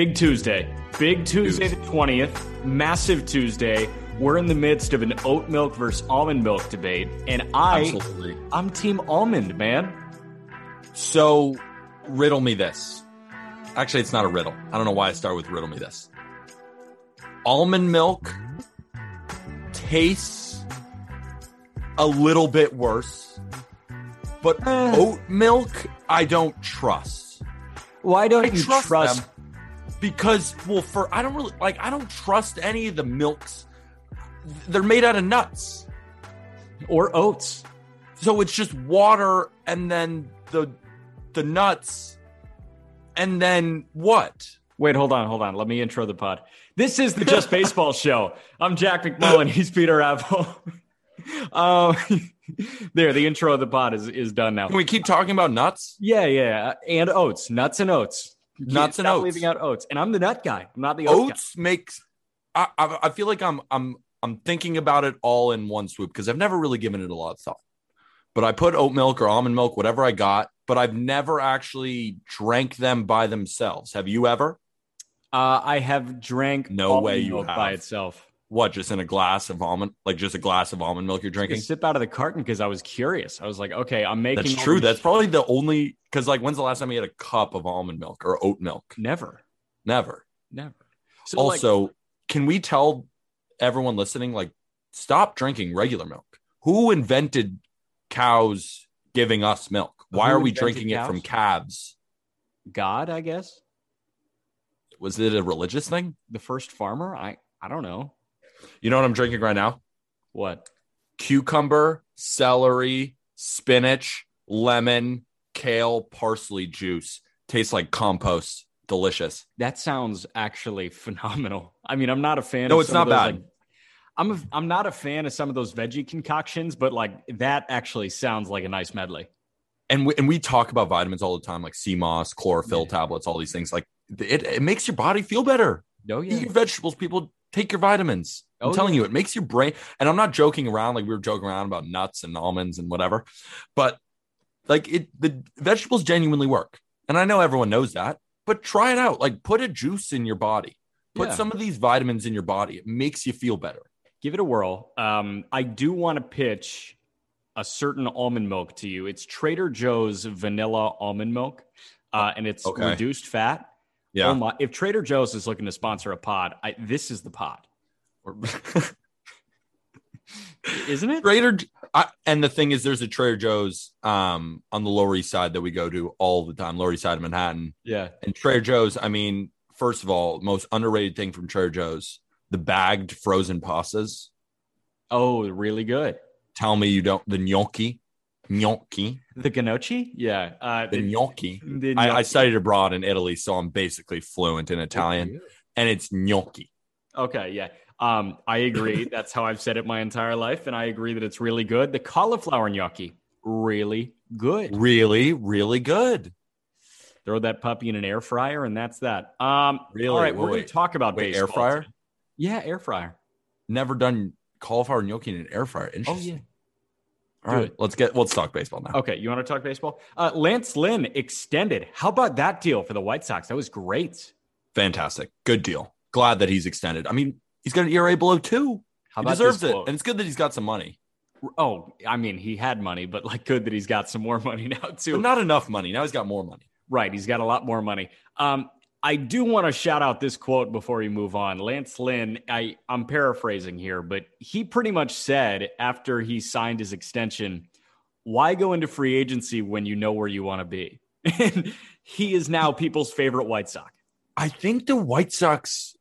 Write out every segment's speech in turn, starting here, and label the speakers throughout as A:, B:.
A: Big
B: Tuesday. Big Tuesday the 20th. Massive Tuesday. We're in the midst of an oat milk versus almond milk debate. And I
C: Absolutely.
B: I'm team almond, man.
C: So, riddle me this. Actually, it's not a riddle. I don't know why I start with riddle me this. Almond milk tastes a little bit worse, but
B: Eh.
C: oat milk I don't trust.
B: Why don't
C: I
B: you
C: trust,
B: trust,
C: because, well, for I don't really like. I don't trust any of the milks. They're made out of nuts.
B: or oats?
C: So it's just water and then the the nuts and then what?
B: Wait, hold on, hold on. Let me intro the pod. This is the Just Baseball Show. I'm Jack McMullen. He's Peter Appel. um, there, the intro of the pod is, is done now.
C: Can we keep talking about nuts?
B: Yeah, yeah, and oats, nuts and oats,
C: Nuts and oats.
B: Leaving out oats, and I'm the nut guy. I'm not the oat guy.
C: Oats makes I, I I feel like I'm I'm I'm thinking about it all in one swoop because I've never really given it a lot of thought. But I put oat milk or almond milk, whatever I got, but I've never actually drank them by themselves. Have you ever?
B: Uh, I have drank
C: No way you
B: milk by itself.
C: What, just in a glass of almond, like just a glass of almond milk you're drinking?
B: I sip out of the carton because I was curious. I was like, okay, I'm making.
C: That's true. That's probably the only because like when's the last time you had a cup of almond milk or oat milk?
B: never,
C: Never.
B: never. So like,
C: also, can we tell everyone listening like stop drinking regular milk? Who invented cows giving us milk? Why are we drinking it from calves?
B: God, I guess
C: Was it a religious thing?
B: the first farmer. I I don't know
C: You know what I'm drinking right now?
B: what.
C: Cucumber, celery, spinach, lemon, kale, parsley juice. Tastes like compost. Delicious.
B: That sounds actually phenomenal. I mean, I'm not a fan.
C: No,
B: of
C: it's
B: some of
C: not
B: those,
C: bad.
B: like- I'm a, I'm not a fan of some of those veggie concoctions, but like that actually sounds like a nice medley.
C: and we, and we talk about vitamins all the time, like sea moss, chlorophyll
B: Yeah.
C: tablets, all these things. Like it, it makes your body feel better.
B: Oh
C: Eat
B: yeah,
C: your vegetables, people. Take your vitamins. I'm
B: Oh,
C: telling
B: yeah.
C: you, it makes your brain. And I'm not joking around like we were joking around about nuts and almonds and whatever, but like it, the vegetables genuinely work. And I know everyone knows that, but try it out. Like put a juice in your body. Put
B: Yeah.
C: some of these vitamins in your body. It makes you feel better.
B: give it a whirl. Um, I do want to pitch a certain almond milk to you. It's Trader Joe's vanilla almond milk, uh, and it's
C: Okay.
B: reduced fat.
C: Yeah.
B: Oh my! If Trader Joe's is looking to sponsor a pod, I, this is the pod, isn't it?
C: Trader I, and the thing is there's a Trader Joe's um on the Lower East Side that we go to all the time, Lower East Side of Manhattan.
B: Yeah.
C: And Trader Joe's, I mean, first of all, most underrated thing from Trader Joe's, the bagged frozen pastas.
B: Oh, really good.
C: Tell me you don't the gnocchi. Gnocchi.
B: The gnocchi? Yeah. Uh,
C: The gnocchi.
B: the
C: I, I studied abroad in Italy, so I'm basically fluent in Italian. And it's gnocchi.
B: Okay, yeah. Um, I agree. That's how I've said it my entire life, and I agree that it's really good. The cauliflower gnocchi, really good.
C: Really, really good.
B: Throw that puppy in an air fryer, and that's that. Um,
C: Really?
B: All right,
C: Wait,
B: we're going to talk about
C: Wait, air fryer?
B: today. Yeah, air fryer.
C: Never done cauliflower gnocchi in an air fryer.
B: Oh yeah.
C: All right, let's get let's talk baseball now.
B: Okay, you want to talk baseball? Uh, Lance Lynn extended. How about that deal for the White Sox? That was great.
C: Fantastic, good deal. Glad that he's extended. I mean, he's got an ERA below two.
B: How
C: he
B: about
C: deserves it, and it's good that he's got some money,
B: Oh, I mean, he had money, but like good that he's got some more money now too.
C: but not enough money. Now he's got more money.
B: Right. He's got a lot more money. Um, I do want to shout out this quote before we move on. Lance Lynn, I, I'm paraphrasing here, but he pretty much said after he signed his extension, why go into free agency when you know where you want to be? And he is now people's favorite White Sox.
C: I think the White Sox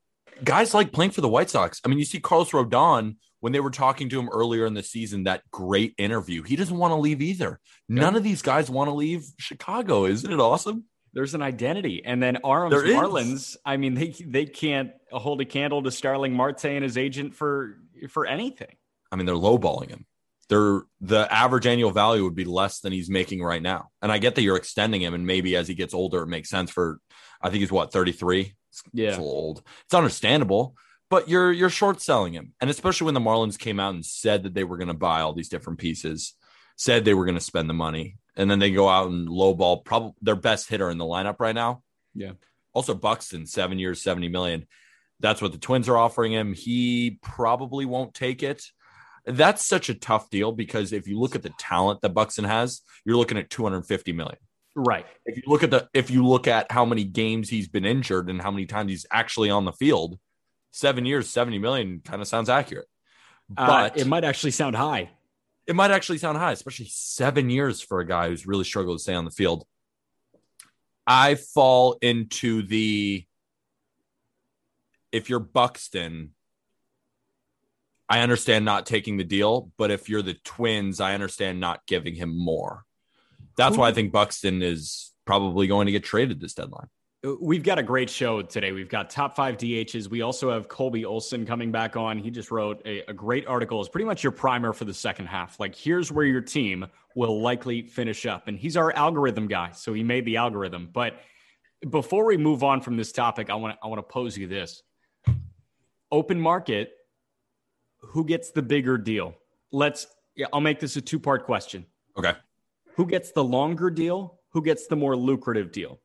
C: guys like playing for the White Sox. I mean, you see Carlos Rodon when they were talking to him earlier in the season, that great interview. He doesn't want to leave either. None of these guys want to leave Chicago. Isn't it awesome?
B: There's an identity. And then Arms
C: There is.
B: Marlins, I mean, they they can't hold a candle to Starling Marte and his agent for for anything.
C: I mean, they're lowballing him. They're the average annual value would be less than he's making right now. And I get that you're extending him, and maybe as he gets older, it makes sense for. I think he's what 33. It's,
B: Yeah.
C: it's a little old. It's understandable, but you're you're short selling him, and especially when the Marlins came out and said that they were going to buy all these different pieces, said they were going to spend the money, and then they go out and lowball probably their best hitter in the lineup right now.
B: Yeah.
C: Also, Buxton, seven years, seventy million. That's what the Twins are offering him. He probably won't take it. That's such a tough deal because if you look at the talent that Buxton has, you're looking at 250 million.
B: Right.
C: If you look at the if you look at how many games he's been injured and how many times he's actually on the field, seven years, 70 million kind of sounds accurate.
B: Uh,
C: But
B: it might actually sound high.
C: It might actually sound high, especially seven years for a guy who's really struggled to stay on the field. I fall into the if you're Buxton, I understand not taking the deal, but if you're the Twins, I understand not giving him more. That's why I think Buxton is probably going to get traded this deadline.
B: Uh, we've got a great show today. We've got top five DHs. We also have Colby Olson coming back on. He just wrote a, a great article. It's pretty much your primer for the second half. Like, here's where your team will likely finish up. And he's our algorithm guy. So he made the algorithm. But before we move on from this topic, I want to I want to pose you this. Open market, who gets the bigger deal? Let's yeah, I'll make this a two-part question.
C: Okay.
B: Who gets the longer deal? Who gets the more lucrative deal?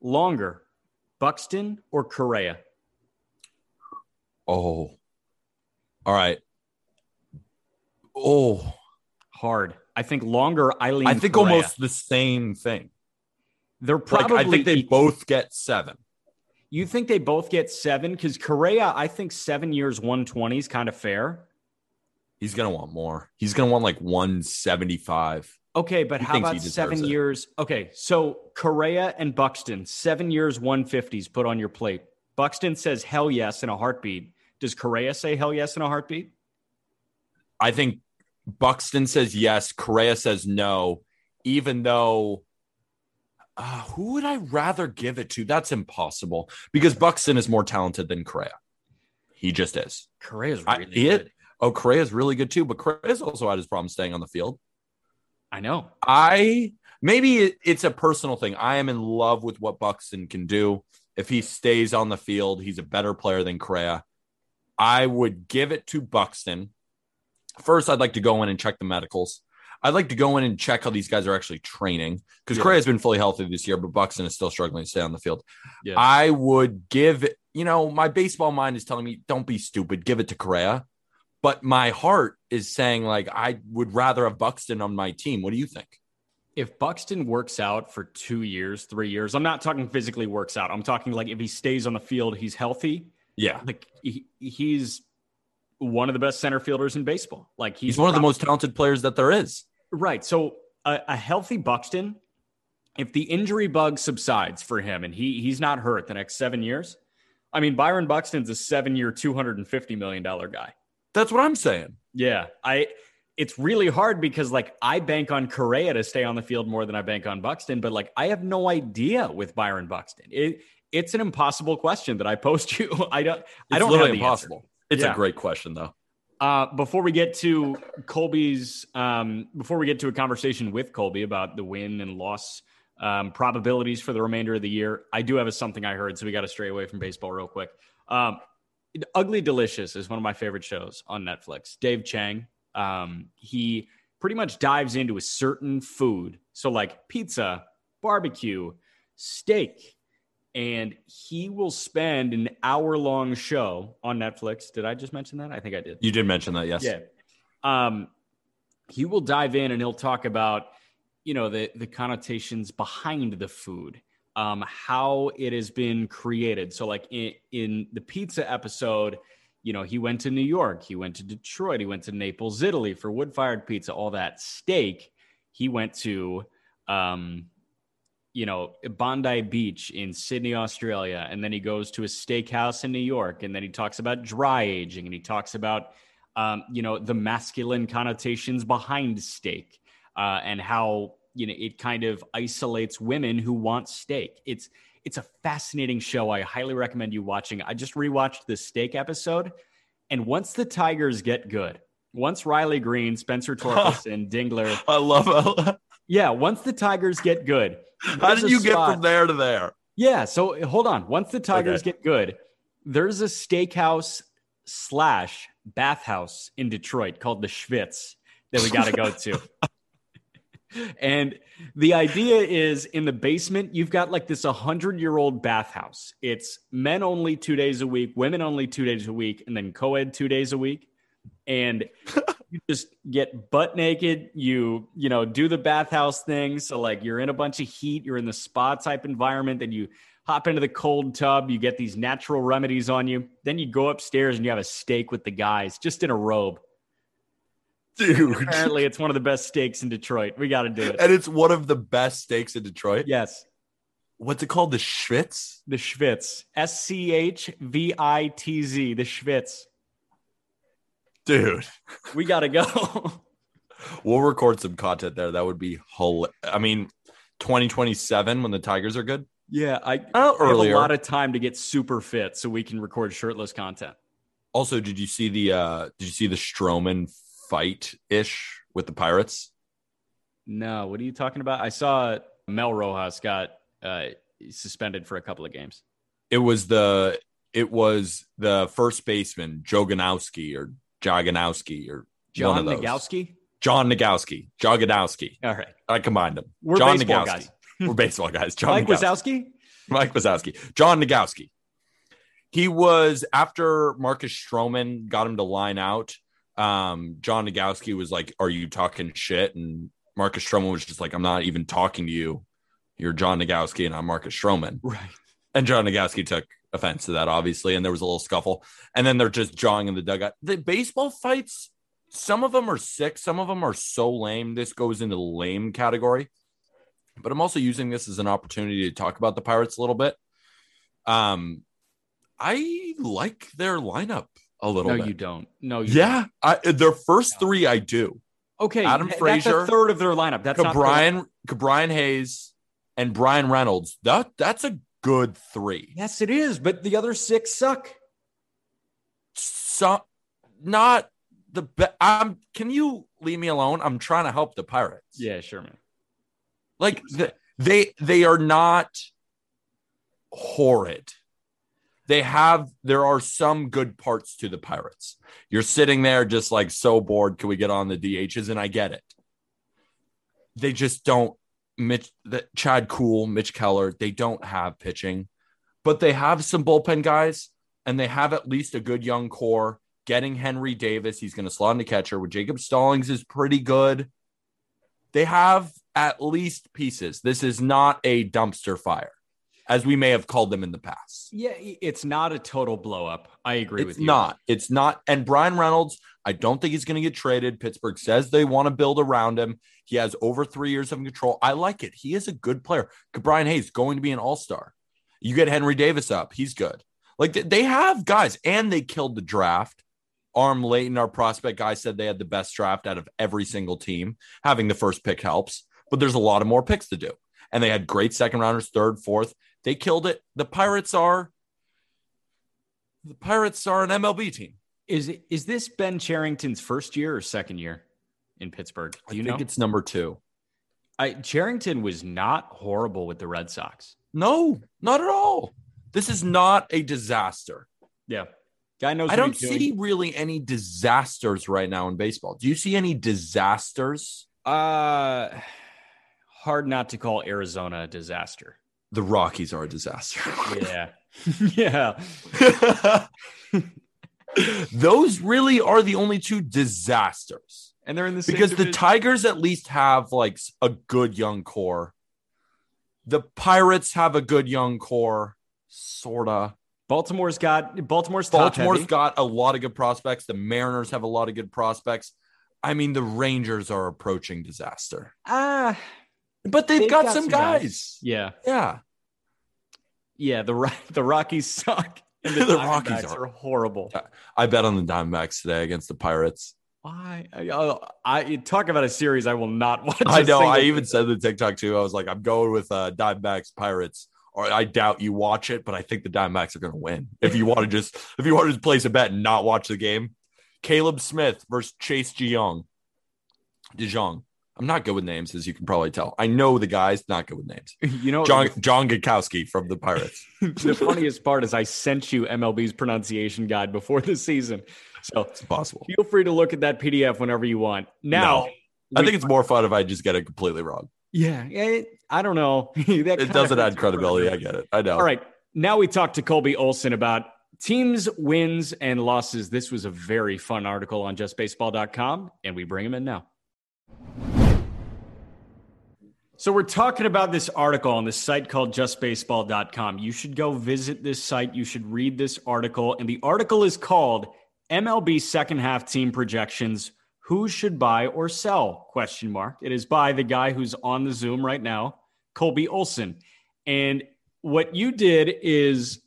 B: Longer, Buxton or Correa?
C: Oh. All right. Oh,
B: Hard. I think longer. Eileen.
C: I think
B: Correa.
C: almost the same thing.
B: They're
C: Like,
B: probably.
C: I think they both get seven.
B: You think they both get seven? Because Correa, I think seven years, one twenty is kind of fair.
C: He's gonna want more. He's gonna want like one seventy five.
B: Okay, but
C: He
B: how about seven
C: it.
B: years? Okay, so Correa and Buxton, seven years, one fifties put on your plate. Buxton says hell yes in a heartbeat. Does Correa say hell yes in a heartbeat?
C: I think Buxton says yes. Correa says no. Even though, uh, who would I rather give it to? That's impossible because Buxton is more talented than Correa. He just is.
B: Correa's
C: I-
B: really
C: he-
B: good.
C: Oh, Correa's really good too, but Correa's also had his problem staying on the field.
B: I know.
C: I maybe it's a personal thing. I am in love with what Buxton can do. If he stays on the field, he's a better player than Correa. I would give it to Buxton. First, I'd like to go in and check the medicals. I'd like to go in and check how these guys are actually training because
B: Yeah.
C: Correa's been fully healthy this year, but Buxton is still struggling to stay on the field.
B: Yeah.
C: I would give, you know, my baseball mind is telling me, don't be stupid, give it to Correa. But my heart is saying, like, I would rather have Buxton on my team. What do you think?
B: if Buxton works out for two years, three years, I'm not talking physically works out. I'm talking like if he stays on the field, he's healthy.
C: Yeah.
B: Like he, he's one of the best center fielders in baseball. Like he's,
C: He's one of the most talented players that there is.
B: right. So a, a healthy Buxton, if the injury bug subsides for him and he he's not hurt the next seven years, I mean Byron Buxton's a seven year, two hundred and fifty million dollar guy.
C: That's what I'm saying.
B: Yeah, I. It's really hard because like I bank on Correa to stay on the field more than I bank on Buxton, but like I have no idea with Byron Buxton. It it's an impossible question that I post you. I don't.
C: It's
B: I don't
C: literally impossible. It's
B: Yeah.
C: a great question, though.
B: Uh, before we get to Colby's, um, before we get to a conversation with Colby about the win and loss um, probabilities for the remainder of the year, I do have a something I heard, so we got to stray away from baseball real quick. Um, Ugly Delicious is one of my favorite shows on Netflix. Dave Chang, um, he pretty much dives into a certain food. So, like pizza, barbecue, steak. And he will spend an hour long show on Netflix. Did I just mention that? I think I did.
C: You did mention that, yes.
B: Yeah. Um, he will dive in and he'll talk about, you know, the the connotations behind the food, um, how it has been created. So, like in, in the pizza episode, you know, he went to New York, he went to Detroit, he went to Naples, Italy for wood fired pizza, all that steak. He went to, um, you know, Bondi Beach in Sydney, Australia. And then he goes to a steakhouse in New York. And then he talks about dry aging and he talks about, um, you know, the masculine connotations behind steak uh, and how, you know, it kind of isolates women who want steak. It's, it's a fascinating show. I highly recommend you watching. I just rewatched the steak episode, and once the Tigers get good, once Riley Greene, Spencer Torkelson, Dingler,
C: I love it.
B: yeah, once the Tigers get good,
C: How did you get from there to there?
B: Yeah, so hold on. Once the Tigers
C: Okay.
B: get good, there's a steakhouse slash bathhouse in Detroit called the Schvitz that we got to go to. And the idea is in the basement, you've got like this 100 year old bathhouse. It's men only two days a week, women only two days a week, and then co ed two days a week. And you just get butt naked. You, you know, do the bathhouse thing. So, like, you're in a bunch of heat, you're in the spa type environment, then you hop into the cold tub, you get these natural remedies on you. Then you go upstairs and you have a steak with the guys just in a robe.
C: Dude.
B: Apparently, it's one of the best steaks in Detroit. We got to do it.
C: And it's one of the best steaks in Detroit.
B: Yes.
C: What's it called? The Schvitz?
B: The Schvitz. S C H V I T Z. The Schvitz.
C: Dude.
B: We got to go.
C: We'll record some content there. That would be whole. I mean, 2027 when the Tigers are good.
B: yeah. I,
C: Oh,
B: I have a lot of time to get super fit so we can record shirtless content.
C: Also, did you see the uh did you see the Stroman fight ish with the Pirates?
B: No, what are you talking about? I saw Mel Rojas got uh, suspended for a couple of games.
C: It was the it was the first baseman Joganowski or Joganowski or
B: John. Nagowski?
C: John Nagowski. Joganowski.
B: All right.
C: I combined them.
B: We're
C: John
B: baseball
C: Nagowski.
B: guys.
C: We're baseball guys. John
B: Mike. Wazowski?
C: Mike Wazowski. John Nagowski. He was after Marcus Stroman got him to line out. Um, John Nagowski was like, Are you talking shit? And Marcus Stroman was just like, I'm not even talking to you. You're John Nagowski and I'm Marcus Stroman.
B: Right.
C: And John Nagowski took offense to that, obviously. And there was a little scuffle. And then they're just jawing in the dugout. The baseball fights, some of them are sick, some of them are so lame. This goes into the lame category. But I'm also using this as an opportunity to talk about the Pirates a little bit. Um, I like their lineup a little
B: No,
C: bit.
B: you don't. No, you
C: Yeah, I, their first three I do.
B: Okay.
C: Adam Frazier,
B: That's third of their lineup. That's
C: Brian, Brian Hayes, and Bryan Reynolds. That that's a good three.
B: Yes, it is. But the other six suck.
C: So, not the best. Um, can you leave me alone? I'm trying to help the Pirates.
B: Yeah, sure, man.
C: like the, they they are not horrid. They have there are some good parts to the Pirates. You're sitting there just like so bored. Can we get on the DHs? And I get it. They just don't. Mitch, the, Chad Kuhl, Mitch Keller, they don't have pitching, but they have some bullpen guys, and they have at least a good young core. Getting Henry Davis, he's going to slot into catcher. With Jacob Stallings is pretty good. They have at least pieces. This is not a dumpster fire, as we may have called them in the past.
B: Yeah, it's not a total blow up. I agree
C: It's
B: with you.
C: not. It's not. And Bryan Reynolds, I don't think he's going to get traded. Pittsburgh says they want to build around him. He has over three years of control. I like it. He is a good player. Brian Hayes going to be an all star. You get Henry Davis up. He's good. Like they have guys, and they killed the draft. Aram Leighton, our prospect guy, said they had the best draft out of every single team. Having the first pick helps, but there's a lot of more picks to do. And they had great second rounders, third, fourth. They killed it. The Pirates are the Pirates are an MLB team.
B: Is is this Ben Cherington's first year or second year in Pittsburgh? Do you
C: I
B: know?
C: think it's number two.
B: I, Charrington was not horrible with the Red Sox.
C: No, not at all. This is not a disaster.
B: Yeah. Guy knows.
C: I don't
B: he's doing.
C: see really any disasters right now in baseball. Do you see any disasters?
B: Uh, hard not to call Arizona a disaster.
C: The Rockies are a disaster.
B: Yeah, yeah.
C: Those really are the only two disasters
B: And they're in the same
C: because the. Tigers at least have like a good young core. The Pirates have a good young core, sorta.
B: Baltimore's got Baltimore's top
C: Baltimore's
B: heavy.
C: got a lot of good prospects. The Mariners have a lot of good prospects. I mean, the Rangers are approaching disaster,
B: ah,
C: but they've,
B: They've
C: got,
B: got
C: some
B: some
C: guys.
B: guys. yeah,
C: Yeah,
B: yeah. The the Rockies suck. And the,
C: The Rockies are-
B: are horrible.
C: I bet on the Diamondbacks today against the Pirates.
B: Why? I, I, talk about a series I will not watch.
C: I know. I even said the TikTok too. I was like, I'm going with uh, Diamondbacks Pirates. Or I doubt you watch it, but I think the Diamondbacks are going to win. If you want to just, if you want to just place a bet and not watch the game, Caleb Smith versus Chase DeYoung. DeJong. I'm not good with names, as you can probably tell. I know the guys, not good with names.
B: You know,
C: John John Gakowski from the Pirates.
B: the funniest part is I sent you MLB's pronunciation guide before the season, so
C: It's possible.
B: feel free to look at that PDF whenever you want. Now,
C: I think it's more fun if I just get it completely wrong.
B: yeah, it, I don't know.
C: It doesn't add credibility. I get it. I know.
B: All right. Now we talk to Colby Olson about teams, wins, and losses. This was a very fun article on justbaseball.com, and we bring him in now. So we're talking about this article on this site called justbaseball.com. You should go visit this site. You should read this article. And the article is called MLB second half team projections. Who should buy or sell? Question mark. It is by the guy who's on the Zoom right now, Colby Olson. And what you did is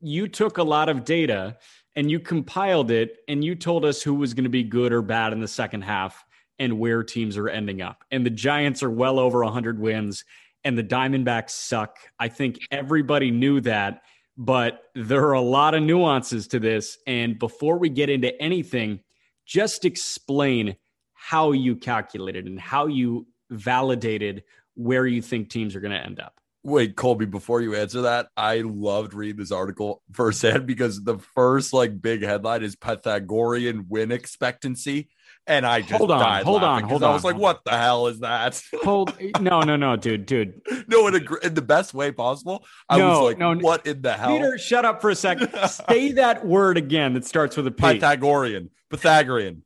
B: you took a lot of data and you compiled it and you told us who was going to be good or bad in the second half and where teams are ending up. And the Giants are well over 100 wins and the Diamondbacks suck. I think everybody knew that, but there are a lot of nuances to this. And before we get into anything, just explain how you calculated and how you validated where you think teams are going to end up.
C: Wait, Colby, before you answer that, I loved reading this article firsthand because the first like big headline is Pythagorean win expectancy. And I just
B: Hold on,
C: died
B: hold
C: on,
B: on,
C: 'cause
B: hold
C: I was
B: on.
C: like, what the hell is that?
B: Hold no, no, no, dude, dude.
C: no, in, a, in the best way possible. I
B: No,
C: was like,
B: no,
C: what in the hell?
B: Peter, shut up for a second. Say that word again that starts with a P.
C: Pythagorean, Pythagorean,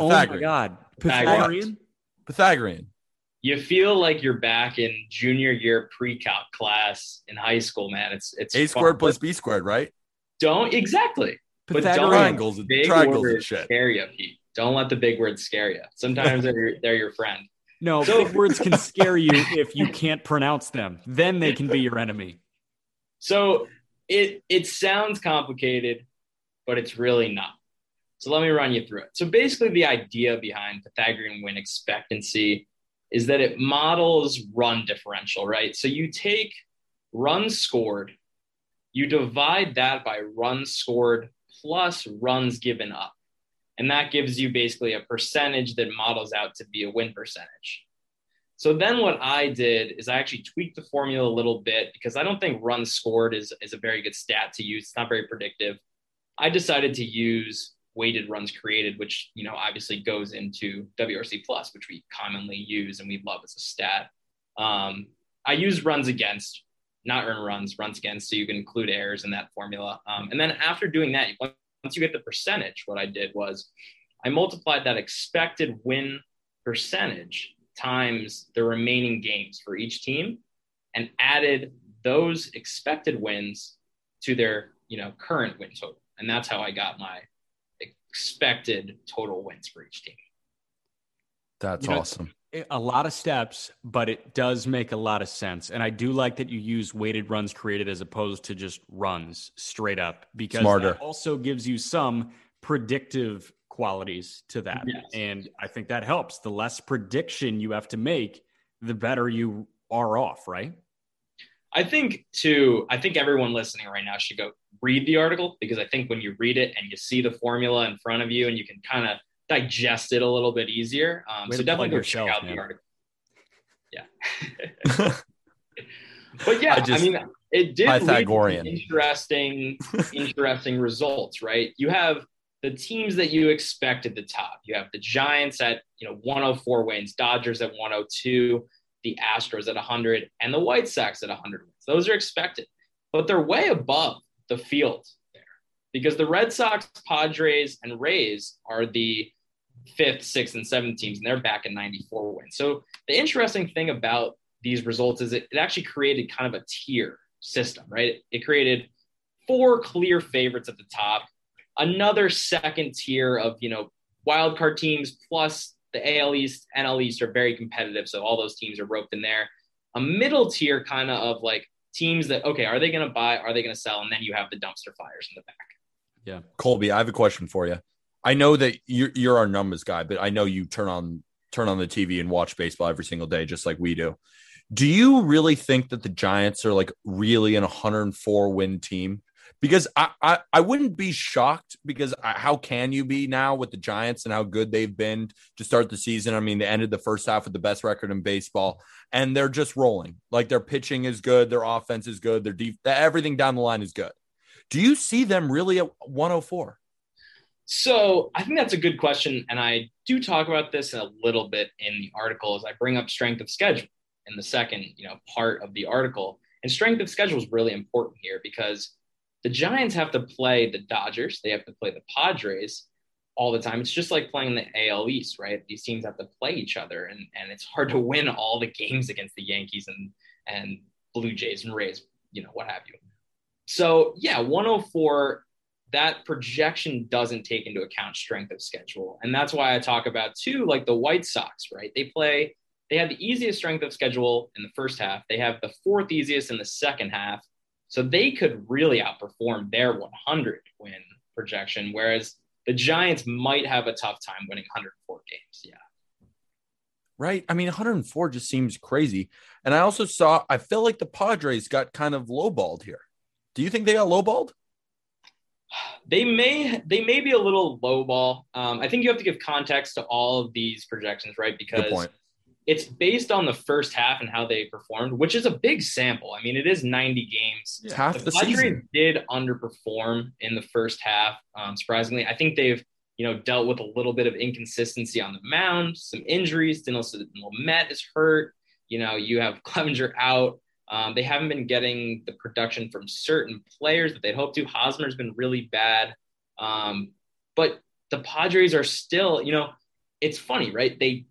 B: oh my god.
D: Pythagorean.
B: Pythagorean?
C: Pythagorean.
D: You feel like you're back in junior year pre-calc class in high school, man. It's it's
C: A
D: fun.
C: squared plus B squared, right?
D: Don't exactly. But don't
B: Pythagorean.
C: Triangles and triangles and shit.
D: scare you, Pete. Don't let the big words scare you. Sometimes they're your, they're your friend.
B: No,
D: So-
B: big words can scare you if you can't pronounce them. Then they can be your enemy.
D: So it it sounds complicated, but it's really not. So let me run you through it. So basically, the idea behind Pythagorean win expectancy is that it models run differential, right? So you take runs scored, you divide that by runs scored plus runs given up. And that gives you basically a percentage that models out to be a win percentage. So then what I did is I actually tweaked the formula a little bit because I don't think runs scored is, is a very good stat to use. It's not very predictive. I decided to use weighted runs created, which you know obviously goes into WRC plus, which we commonly use and we love as a stat. Um, I use runs against, not earn runs, runs against, so you can include errors in that formula. Um, and then after doing that, you get the percentage, what I did was I multiplied that expected win percentage times the remaining games for each team and added those expected wins to their you know current win total and that's how i got my expected total wins for each team
C: That's
B: You know,
C: awesome.
B: A lot of steps, but it does make a lot of sense. And I do like that you use weighted runs created as opposed to just runs straight up because
C: Smarter.
B: that also gives you some predictive qualities to that.
D: Yes.
B: And I think that helps. The less prediction you have to make, the better you are off, right?
D: i think too i think everyone listening right now should go read the article because i think when you read it and you see the formula in front of you and you can kind of digest it a little bit easier um, so definitely go check out
B: man.
D: the article yeah But yeah,
C: I
D: I, mean, it did
C: Pythagorean.
D: interesting, interesting results, right? You have the teams that you expect at the top. You have the Giants at you know 104 wins, Dodgers at 102, the Astros at 100, and the White Sox at 100 wins. Those are expected, but they're way above the field because the Red Sox, Padres, and Rays are the fifth, sixth, and seventh teams, and they're back at 94 wins. So the interesting thing about these results is it, it actually created kind of a tier system, right? It created four clear favorites at the top, another second tier of, you know, wild card teams plus the AL East, NL East are very competitive. So all those teams are roped in there. A middle tier kind of of like teams that, okay, are they going to buy? Are they going to sell? And then you have the dumpster fires in the back.
C: Colby, I have a question for you. I know that you're you're our numbers guy, but I know you turn on turn on the TV and watch baseball every single day, just like we do. Do you really think that the Giants are like really an 104 win team? Because I I, I wouldn't be shocked because I, how can you be now with the Giants and how good they've been to start the season? I mean, they ended the first half with the best record in baseball, and they're just rolling. Like their pitching is good, their offense is good, their deep everything down the line is good. Do you see them really at 104?
D: So I think that's a good question. And I do talk about this a little bit in the article as I bring up strength of schedule in the second, you know, part of the article. And strength of schedule is really important here because the Giants have to play the Dodgers, they have to play the Padres all the time. It's just like playing the AL East, right? These teams have to play each other and, and it's hard to win all the games against the Yankees and and Blue Jays and Rays, you know, what have you. So yeah, 104 that projection doesn't take into account strength of schedule. And that's why I talk about too, like the White Sox, right? They play, they have the easiest strength of schedule in the first half. They have the fourth easiest in the second half. So they could really outperform their 100 win projection, whereas the Giants might have a tough time winning 104 games. Yeah.
C: right? I mean, 104 just seems crazy. And I also saw, I feel like the Padres got kind of lowballed here. Do you think they got lowballed?
D: They may they may be a little lowball. Um, I think you have to give context to all of these projections, right? Because it's based on the first half and how they performed, which is a big sample. I mean, it is 90 games.
C: It's half the
D: Padres
C: season.
D: did underperform in the first half. Um, surprisingly, I think they've you know dealt with a little bit of inconsistency on the mound, some injuries. Dinelson Lamet is hurt. You know, you have Clevinger out. Um, they haven't been getting the production from certain players that they'd hoped to. Hosmer's been really bad. Um, but the Padres are still, you know, it's funny, right? They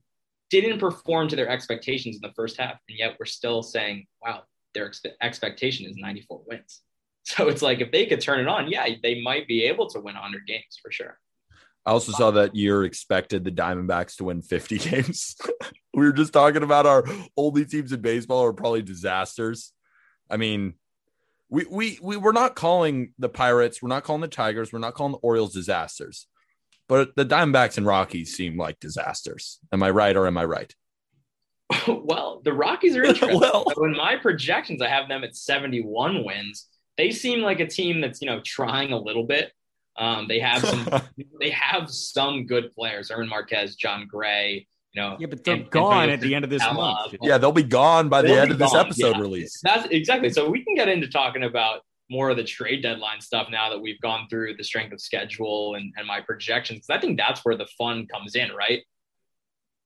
D: didn't perform to their expectations in the first half, and yet we're still saying, wow, their ex- expectation is 94 wins. So it's like if they could turn it on, yeah, they might be able to win 100 games for sure.
C: I also saw that you're expected the Diamondbacks to win 50 games. we were just talking about our only teams in baseball are probably disasters. I mean, we we we we're not calling the Pirates, we're not calling the Tigers, we're not calling the Orioles disasters. But the Diamondbacks and Rockies seem like disasters. Am I right or am I right?
D: well, the Rockies are interesting.
C: Well-
D: so in my projections, I have them at 71 wins. They seem like a team that's you know trying a little bit. Um, they have some they have some good players: Erwin Marquez, Jon Gray. You know,
B: Yeah, but they're
D: and- and
B: gone
D: Antonio
B: at the end of this
D: Sala.
B: month.
C: Yeah, they'll be gone by the
D: They'll
C: end
D: be
C: of this episode
D: yeah.
C: release.
D: That's exactly. So we can get into talking about more of the trade deadline stuff now that we've gone through the strength of schedule and, and my projections. 'Cause I think that's where the fun comes in, right?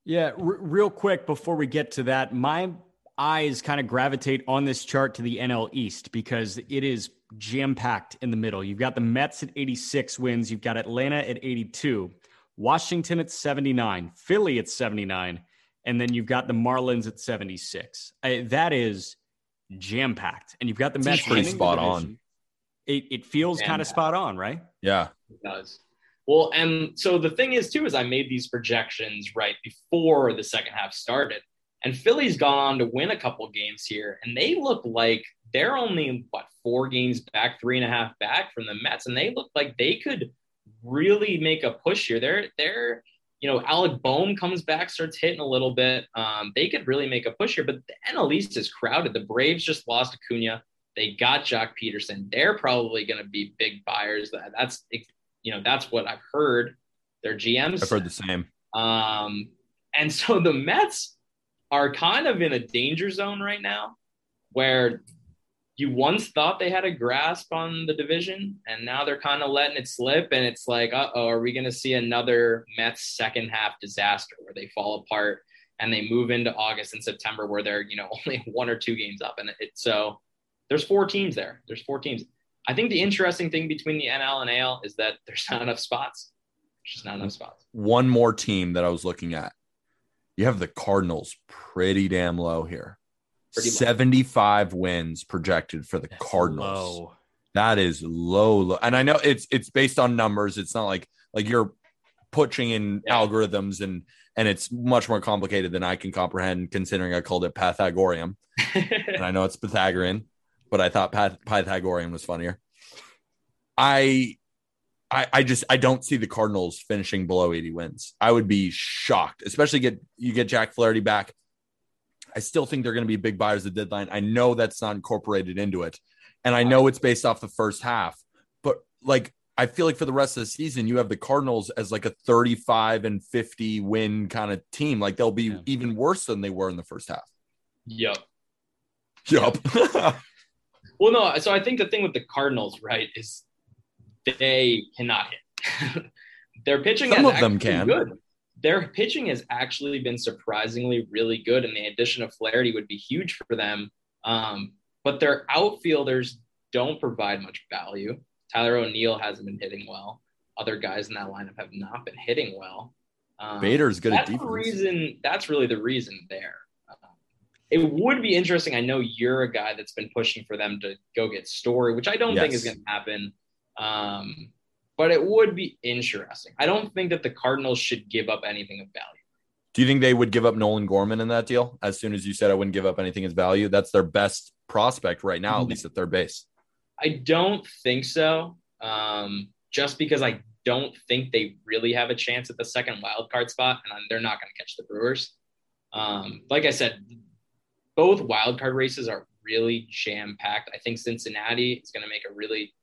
B: Yeah, r- real quick before we get to that, my eyes kind of gravitate on this chart to the NL East because it is jam packed in the middle. You've got the Mets at 86 wins, you've got Atlanta at 82, Washington at 79, Philly at 79, and then you've got the Marlins at 76. Uh, that is jam packed, and you've got the Mets
C: pretty
B: winning the
C: spot on.
B: It, it feels kind of spot on, right?
C: Yeah.
D: It does. Well, and so the thing is, too, is I made these projections right before the second half started. And Philly's gone on to win a couple games here, and they look like they're only, what, four games back, three and a half back from the Mets. And they look like they could really make a push here. They're, they're, you know, Alec Bohm comes back, starts hitting a little bit. Um, they could really make a push here, but the NL East is crowded. The Braves just lost Acuna. They got Joc Pederson. They're probably going to be big buyers. That that's you know that's what I've heard. Their GMs.
C: I've heard the same.
D: Um, and so the Mets are kind of in a danger zone right now, where you once thought they had a grasp on the division, and now they're kind of letting it slip. And it's like, uh oh, are we going to see another Mets second half disaster where they fall apart and they move into August and September where they're you know only one or two games up? And it so there's four teams there. There's four teams. I think the interesting thing between the NL and AL is that there's not enough spots. There's just not enough spots.
C: One more team that I was looking at. You have the Cardinals pretty damn low here.
D: Pretty low.
C: 75 wins projected for the
B: That's
C: Cardinals.
B: low.
C: That is low, low. And I know it's it's based on numbers. It's not like like you're putting in
D: Yeah.
C: algorithms and and it's much more complicated than I can comprehend considering I called it Pythagorean. and I know it's Pythagorean, but I thought Pyth- Pythagorean was funnier. I, I, I just I don't see the Cardinals finishing below 80 wins. I would be shocked, especially get you get Jack Flaherty back. I still think they're going to be big buyers at the deadline. I know that's not incorporated into it, and I know it's based off the first half, but like I feel like for the rest of the season, you have the Cardinals as like a 35 and 50 win kind of team. Like they'll be
B: Yeah.
C: even worse than they were in the first half.
D: Yep.
C: Yep.
D: Well, no. So I think the thing with the Cardinals, right, is they cannot hit. Their pitching,
C: Some of them can.
D: been Good. Their pitching has actually been surprisingly really good, and the addition of Flaherty would be huge for them. Um, but their outfielders don't provide much value. Tyler O'Neill hasn't been hitting well. Other guys in that lineup have not been hitting well. Um,
C: Bader's good at
D: that's the reason. That's really the reason there. Um, it would be interesting. I know you're a guy that's been pushing for them to go get Story, which I don't think is going to happen. Um, but it would be interesting. I don't think that the Cardinals should give up anything of value.
C: Do you think they would give up Nolan Gorman in that deal? As soon as you said I wouldn't give up anything as value, that's their best prospect right now, at least at third base.
D: I don't think so. Um, just because I don't think they really have a chance at the second wild card spot, and they're not going to catch the Brewers. Um, like I said, both wild card races are really jam packed. I think Cincinnati is going to make a really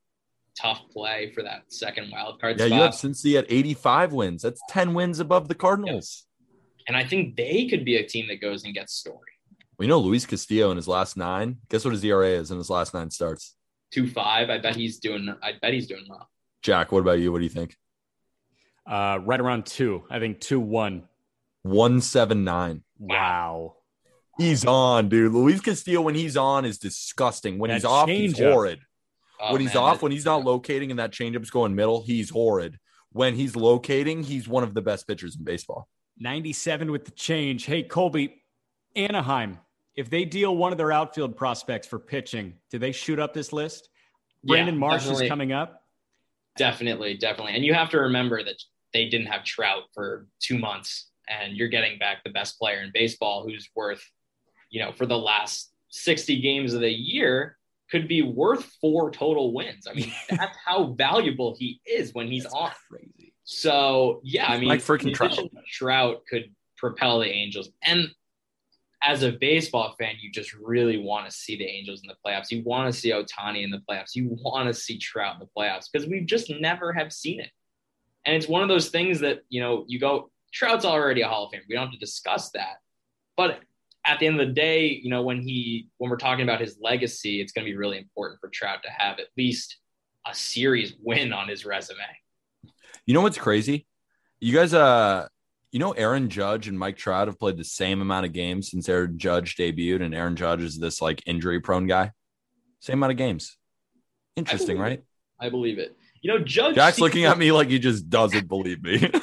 D: tough play for that second wild card
C: Yeah,
D: spot,
C: you have Cincy at 85 wins. That's 10 wins above the Cardinals.
D: and I think they could be a team that goes and gets Story
C: We know Luis Castillo in his last nine. Guess what his ERA is in his last nine starts?
D: two five. I bet he's doing. I bet he's doing well.
C: Jack, what about you? What do you think?
B: Uh, right around two. I think two one.
C: 179.
B: Wow.
C: He's on, dude. Luis Castillo, when he's on, is disgusting. When
B: That
C: he's off, he's
B: changeup.
C: horrid.
D: Oh,
C: when he's
D: man,
C: off, when he's not locating and that changeup's going middle, he's horrid. When he's locating, he's one of the best pitchers in baseball.
B: 97 with the change. Hey, Colby, Anaheim, if they deal one of their outfield prospects for pitching, do they shoot up this list?
D: Yeah,
B: Brandon Marsh
D: definitely.
B: is coming up.
D: Definitely, definitely. And you have to remember that they didn't have Trout for two months, and you're getting back the best player in baseball who's worth, you know, for the last 60 games of the year, could be worth four total wins. I mean, that's how valuable he is when he's on.
B: Crazy.
D: So, yeah, I mean,
C: like freaking
D: of Trout could propel the Angels. And as a baseball fan, you just really want to see the Angels in the playoffs. You want to see Ohtani in the playoffs. You want to see Trout in the playoffs because we just never have seen it. And it's one of those things that, you know, you go, Trout's already a Hall of Fame. We don't have to discuss that. But at the end of the day, you know, when he when we're talking about his legacy, it's going to be really important for Trout to have at least a series win on his resume.
C: You know what's crazy? You guys, uh, you know, Aaron Judge and Mike Trout have played the same amount of games since Aaron Judge debuted, and Aaron Judge is this like injury prone guy. Same amount of games. Interesting,
D: believe
C: right?
D: I believe it. You know, Judge.
C: Jack's
D: seems
C: looking at me like he just doesn't believe me.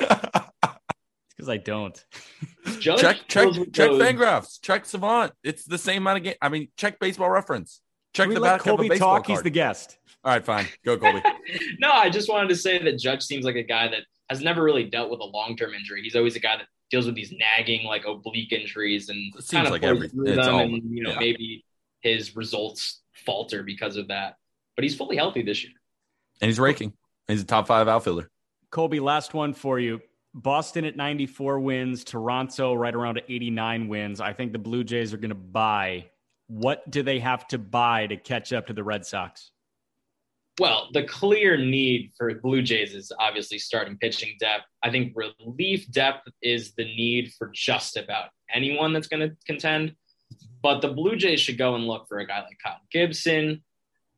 B: It's because I don't.
D: Judge
C: check, check, check
D: those-
C: Fangraphs, check Savant. It's the same amount of game. I mean, check Baseball Reference. Check
B: Can
C: the
B: let
C: back of a
B: Colby
C: baseball
B: talk? He's the guest.
C: All right, fine. Go, Colby.
D: no, I just wanted to say that Judge seems like a guy that has never really dealt with a long term injury. He's always a guy that deals with these nagging, like oblique injuries, and
C: It seems
D: kind of
C: like every-
D: through
C: it's
D: them.
C: all-
D: and you know,
C: yeah.
D: maybe his results falter because of that. But he's fully healthy this year.
C: and he's raking. He's a top five outfielder.
B: Colby, last one for you. Boston at 94 wins, Toronto right around 89 wins. I think the Blue Jays are going to buy. What do they have to buy to catch up to the Red Sox?
D: Well, the clear need for Blue Jays is obviously starting pitching depth. I think relief depth is the need for just about anyone that's going to contend. But the Blue Jays should go and look for a guy like Kyle Gibson.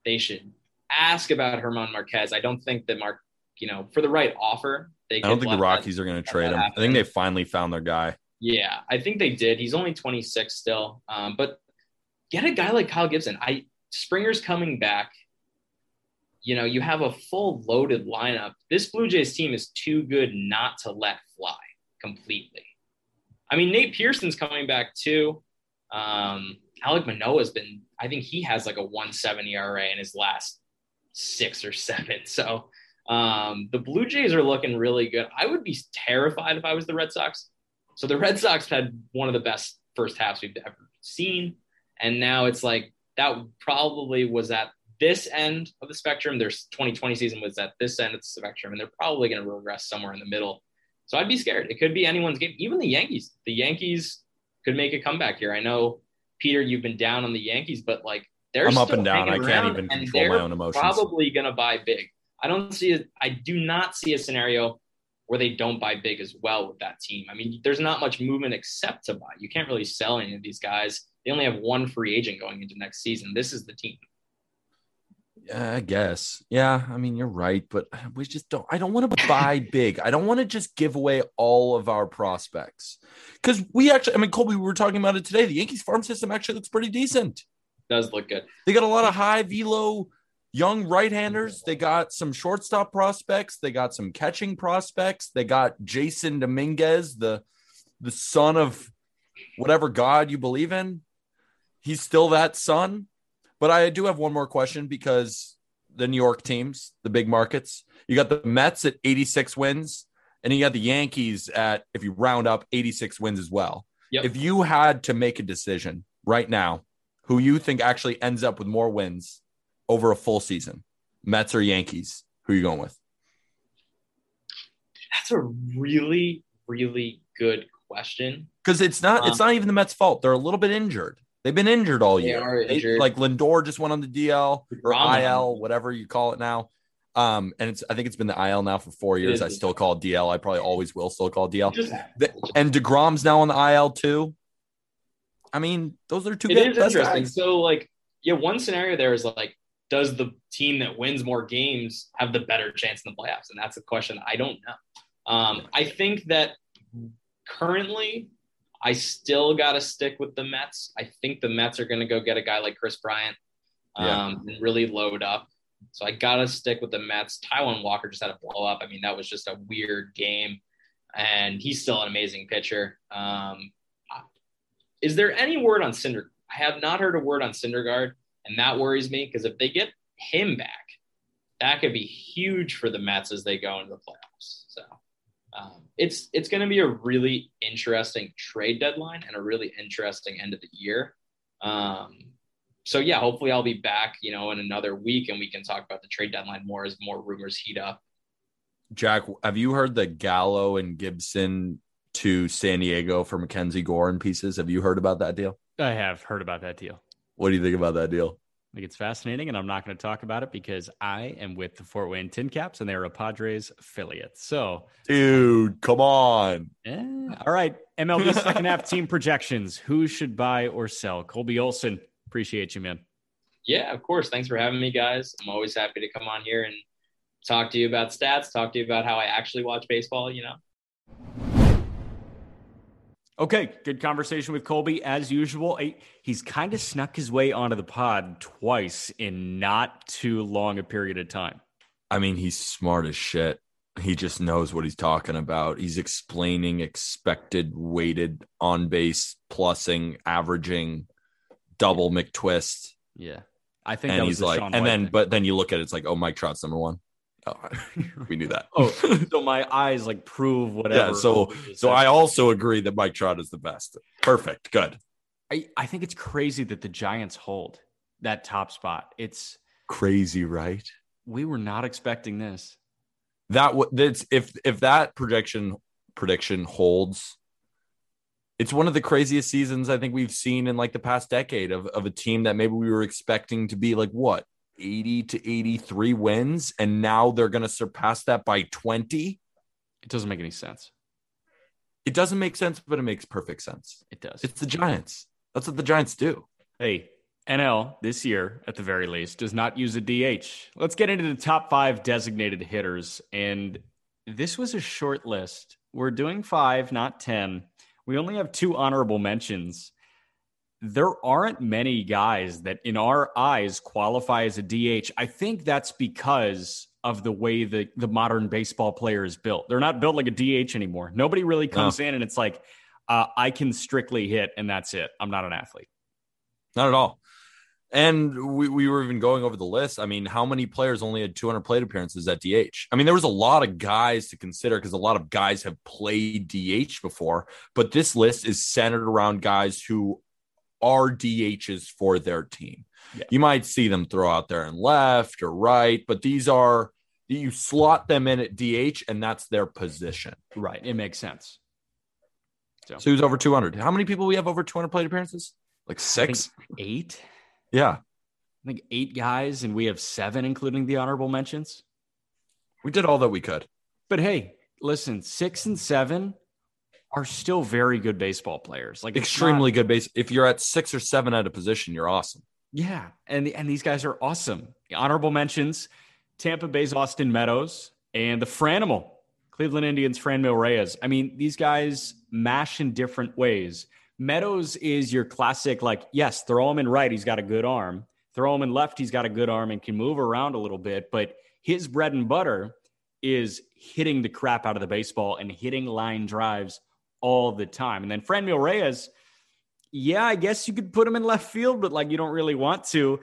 D: They should ask about Herman Marquez. I don't think that Mark, you know, for the right offer, they.
C: I don't think the
D: that-
C: Rockies are going to trade him. I think they finally found their guy.
D: Yeah, I think they did. He's only 26 still. Um, but get a guy like Kyle Gibson. I Springer's coming back. You know, you have a full loaded lineup. This Blue Jays team is too good not to let fly completely. I mean, Nate Pearson's coming back too. Um, Alek Manoah's been, I think he has like a 170 ERA in his last six or seven. So um, the Blue Jays are looking really good. I would be terrified if I was the Red Sox. So the Red Sox had one of the best first halves we've ever seen. And now it's like that probably was at this end of the spectrum. Their 2020 season was at this end of the spectrum, and they're probably going to regress somewhere in the middle. So I'd be scared. It could be anyone's game, even the Yankees. The Yankees could make a comeback here. I know, Peter, you've been down on the Yankees, but like they're
C: I'm up and down. I can't even control my own emotions.
D: Probably going to buy big. I don't see it. I do not see a scenario where they don't buy big as well with that team. I mean, there's not much movement except to buy. You can't really sell any of these guys. They only have one free agent going into next season. This is the team.
C: Yeah, I guess. Yeah, I mean you're right, but we just don't. I don't want to buy big. I don't want to just give away all of our prospects because we actually. I mean, Colby, we were talking about it today. The Yankees farm system actually looks pretty decent.
D: Does look good.
C: They got a lot of high velo young right-handers. They got some shortstop prospects. They got some catching prospects. They got Jasson Dominguez, the the son of whatever god you believe in. He's still that son. But I do have one more question because the New York teams, the big markets, you got the Mets at 86 wins, and you got the Yankees at, if you round up, 86 wins as well.
D: Yep.
C: If you had to make a decision right now, who you think actually ends up with more wins over a full season, Mets or Yankees, who are you going with?
D: That's a really, really good question.
C: Because it's not, it's
D: Um,
C: not even the Mets' fault. They're a little bit injured. They've been injured all
D: They
C: year. They-
D: injured.
C: like Lindor just went on the DL or
D: Drama.
C: IL, whatever you call it now. Um, and it's I think it's been the IL now for four years. I still call it DL. I probably always will still call DL.
D: Just,
C: The- and Degrom's now on the IL too. I mean, those are two
D: it
C: good
D: is interesting.
C: guys.
D: So, like, yeah, one scenario there is like, does the team that wins more games have the better chance in the playoffs? And that's a question I don't know. Um, I think that currently, I still got to stick with the Mets. I think the Mets are going to go get a guy like Kris Bryant um,
C: Yeah.
D: and really load up. So I got to stick with the Mets. Taijuan Walker just had a blow up. I mean, that was just a weird game, and he's still an amazing pitcher. Um, is there any word on Cinder? I have not heard a word on Syndergaard, and that worries me because if they get him back, that could be huge for the Mets as they go into the playoffs. So um, it's it's going to be a really interesting trade deadline and a really interesting end of the year. Um, so yeah, hopefully I'll be back, you know, in another week, and we can talk about the trade deadline more as more rumors heat up.
C: Jack, have you heard the Gallo and Gibson to San Diego for Mackenzie Gore and pieces? Have you heard about that deal?
B: I have heard about that deal.
C: What do you think about that deal?
B: I think it's fascinating, and I'm not going to talk about it because I am with the Fort Wayne Tin Caps, and they're a Padres affiliate. So,
C: Dude, come on.
B: eh, all right, MLB second half team projections: Who should buy or sell? Colby Olson, appreciate you, man.
D: Yeah, of course. Thanks for having me, guys. I'm always happy to come on here and talk to you about stats, talk to you about how I actually watch baseball, you know.
B: Okay, good conversation with Colby as usual. He's kind of snuck his way onto the pod twice in not too long a period of time.
C: I mean, he's smart as shit. He just knows what he's talking about. He's explaining expected weighted on base plussing, averaging, double McTwist.
B: Yeah, I think
C: And
B: that was
C: he's like, and then, but then you look at it, it's like, oh, Mike Trout's number one. Oh, we knew that.
B: oh, so my eyes like prove whatever.
C: yeah. So, so. I also agree that Mike Trout is the best. Perfect. Good.
B: I, I think it's crazy that the Giants hold that top spot. It's
C: Crazy, right?
B: we were not expecting this.
C: that that's if if that projection prediction holds it's one of the craziest seasons i think we've seen in like the past decade of, of a team that maybe we were expecting to be like what 80 to 83 wins and now they're going to surpass that by 20
B: It doesn't make any sense.
C: it doesn't make sense but it makes perfect sense
B: It does.
C: it's the giants That's what the Giants do.
B: Hey, NL this year, at the very least, does not use a DH. Let's get into the top five designated hitters. And this was a short list. We're doing five, not 10. We only have two honorable mentions. There aren't many guys that, in our eyes, qualify as a DH. I think that's because of the way the, the modern baseball player is built. They're not built like a DH anymore. Nobody really comes in and it's like, uh, I can strictly hit and that's it. I'm not an athlete.
C: Not at all. And we, we were even going over the list. I mean, how many players only had 200 plate appearances at DH? I mean, there was a lot of guys to consider because a lot of guys have played DH before, but this list is centered around guys who are DHs for their team.
B: Yeah.
C: You might see them throw out there and left or right, but these are you slot them in at DH and that's their position.
B: Right. It makes sense.
C: So who's over 200? How many people we have over 200 plate appearances? Like six?
B: eight.
C: Yeah.
B: I think eight guys, and we have seven, including the honorable mentions.
C: We did all that we could.
B: But hey, listen, six and seven are still very good baseball players. Like
C: Extremely
B: not-
C: good base. If you're at six or seven at a position, you're awesome.
B: Yeah, and and these guys are awesome. Honorable mentions: Tampa Bay's Austin Meadows and the Franimal, Cleveland Indians Franmil Reyes. I mean, these guys mash in different ways. Meadows is your classic, like, yes, throw him in right, he's got a good arm. Throw him in left, he's got a good arm and can move around a little bit. But his bread and butter is hitting the crap out of the baseball and hitting line drives all the time. And then Franmil Reyes, yeah, I guess you could put him in left field, but like you don't really want to.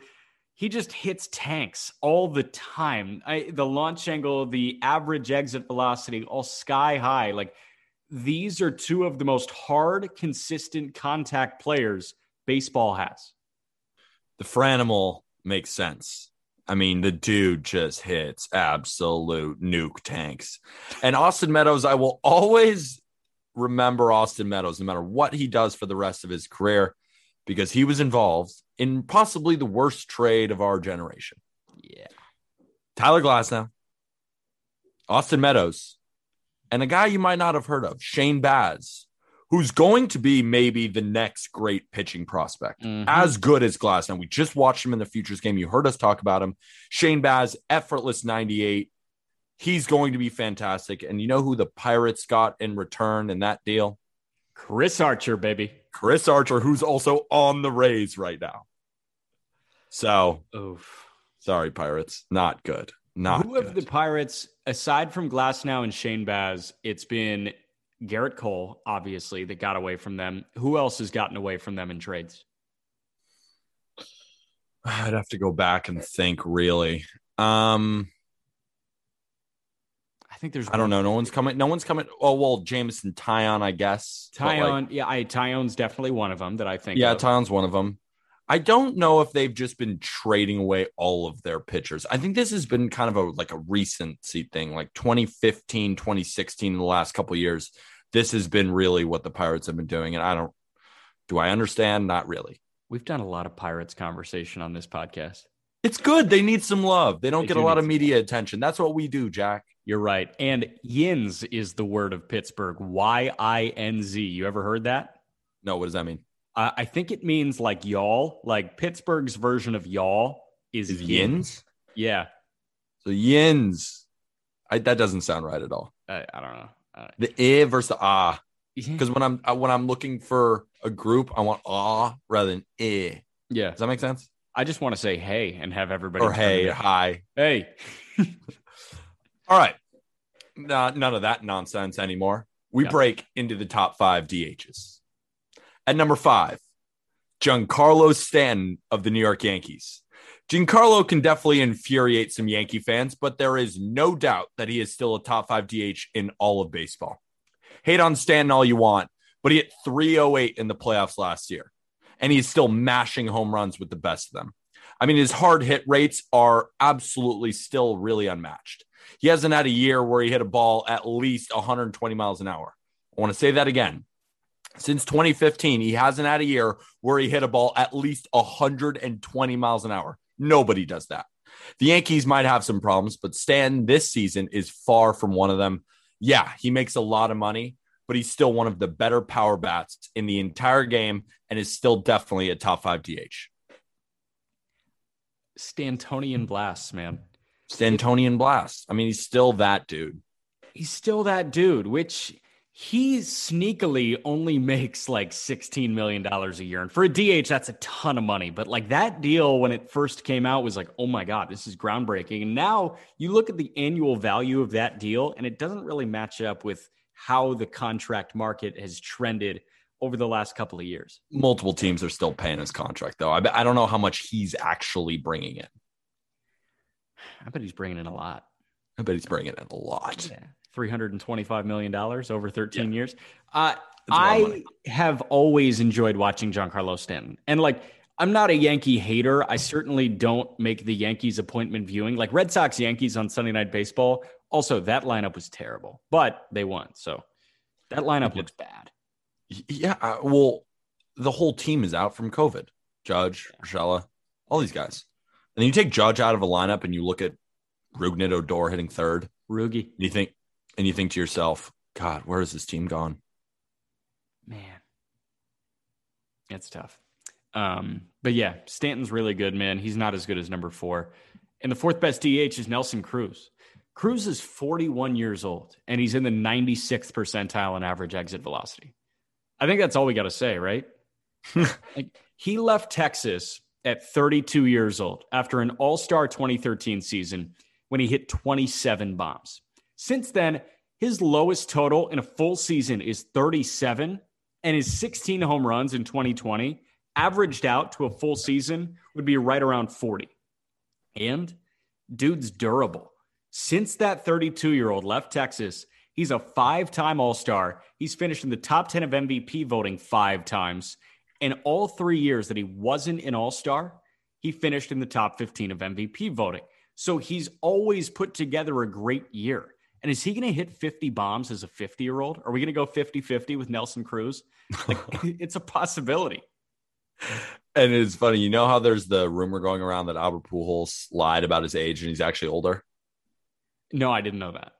B: He just hits tanks all the time. I, the launch angle, the average exit velocity, all sky high. Like these are two of the most hard, consistent contact players baseball has.
C: The Franimal makes sense. I mean, the dude just hits absolute nuke tanks. And Austin Meadows, I will always remember Austin Meadows, no matter what he does for the rest of his career, because he was involved in possibly the worst trade of our generation.
B: Yeah.
C: Tyler Glasnow, Austin Meadows, and a guy you might not have heard of, Shane Baz, who's going to be maybe the next great pitching prospect,
B: Mhm.
C: as good as Glasnow. We just watched him in the futures game. You heard us talk about him. Shane Baz, effortless 98. He's going to be fantastic. And you know who the Pirates got in return in that deal?
B: Chris Archer, baby.
C: Chris Archer, who's also on the Rays right now. So
B: Oof.
C: sorry, Pirates. Not good. Not
B: Who
C: good.
B: of the Pirates, aside from Glasnow and Shane Baz, it's been Gerrit Cole, obviously, that got away from them. Who else has gotten away from them in trades?
C: I'd have to go back and think really. Um,
B: think there's
C: I don't know. No one's coming. No one's coming. Oh well, Jameson Taillon, I guess. But, like,
B: Taillon, yeah, I Taillon's definitely one of them that I think.
C: yeah,
B: of.
C: Taillon's one of them. I don't know if they've just been trading away all of their pitchers. I think this has been kind of a like a recency thing, like 2015, 2016, in the last couple of years. This has been really what the Pirates have been doing, and I don't. Do I understand? Not really.
B: We've done a lot of Pirates conversation on this podcast.
C: It's good. They need some love. They don't
B: They
C: get
B: do
C: a lot of media attention. That's what we do, Jack.
B: You're right. And Yinz is the word of Pittsburgh. Y I N Z. You ever heard that?
C: No, what does that mean?
B: Uh, I think it means like y'all. Like Pittsburgh's version of y'all is,
C: Is
B: yin.
C: yins?
B: Yeah.
C: So yins. I, that doesn't sound right at all.
B: I, I don't know.
C: The eh versus the ah. Because when I'm uh, when I'm looking for a group, I want ah rather than eh.
B: yeah.
C: Does that make sense?
B: I just want to say hey and have everybody.
C: Or hey,
B: to-
C: hi.
B: Hey.
C: All right. No, none of that nonsense anymore. We break into the top five DHs. At number five, Giancarlo Stanton of the New York Yankees. Giancarlo can definitely infuriate some Yankee fans, but there is no doubt that he is still a top five DH in all of baseball. Hate on Stanton all you want, but he hit 308 in the playoffs last year, and he's still mashing home runs with the best of them. I mean, his hard hit rates are absolutely still really unmatched. He hasn't had a year where he hit a ball at least 120 miles an hour. I want to say that again. Since 2015, he hasn't had a year where he hit a ball at least 120 miles an hour. Nobody does that. The Yankees might have some problems, but Stan this season is far from one of them. Yeah, he makes a lot of money, but he's still one of the better power bats in the entire game and is still definitely a top five DH.
B: Stantonian blasts, man.
C: Stantonian Blast. I mean, he's still that dude.
B: He's still that dude, which he sneakily only makes like $16 million a year. And for a DH, that's a ton of money. But like that deal when it first came out was like, oh my God, this is groundbreaking. And now you look at the annual value of that deal, and it doesn't really match up with how the contract market has trended over the last couple of years.
C: Multiple teams are still paying his contract, though. I, I don't know how much he's actually bringing in.
B: I bet he's bringing in a lot.
C: I bet he's bringing in a lot.
B: Yeah. $325 million over 13 yeah. years. Uh,
C: That's a lot of
B: I have always enjoyed watching Giancarlo Stanton. And like, I'm not a Yankee hater. I certainly don't make the Yankees appointment viewing. Like Red Sox Yankees on Sunday Night Baseball. Also, that lineup was terrible, but they won. So that lineup looks bad.
C: Yeah. uh, Well, the whole team is out from COVID. Judge, Rochella, all these guys. And then you take Judge out of a lineup and you look at Rougned Odor hitting third.
B: Rugi,
C: And you think, and you think to yourself, God, where has this team gone?
B: man, it's tough. Um, but yeah, Stanton's really good, man. He's not as good as number four. And the fourth best DH is Nelson Cruz. Cruz is 41 years old and he's in the 96th percentile in average exit velocity. I think that's all we got to say, right? like, he left Texas at 32 years old after an All Star 2013 season when he hit 27 bombs. Since then, his lowest total in a full season is 37, and his 16 home runs in 2020 averaged out to a full season would be right around 40. And dude's durable. Since that 32 year old left Texas, he's a five time All Star. He's finished in the top 10 of MVP voting five times. And all three years that he wasn't an All Star, he finished in the top 15 of MVP voting. So he's always put together a great year. And is he going to hit 50 bombs as a 50 year old? Are we going to go 50 50 with Nelson Cruz? Like, it's a possibility.
C: And it's funny, you know how there's the rumor going around that Albert Pujols lied about his age and he's actually older.
B: No, I didn't know that.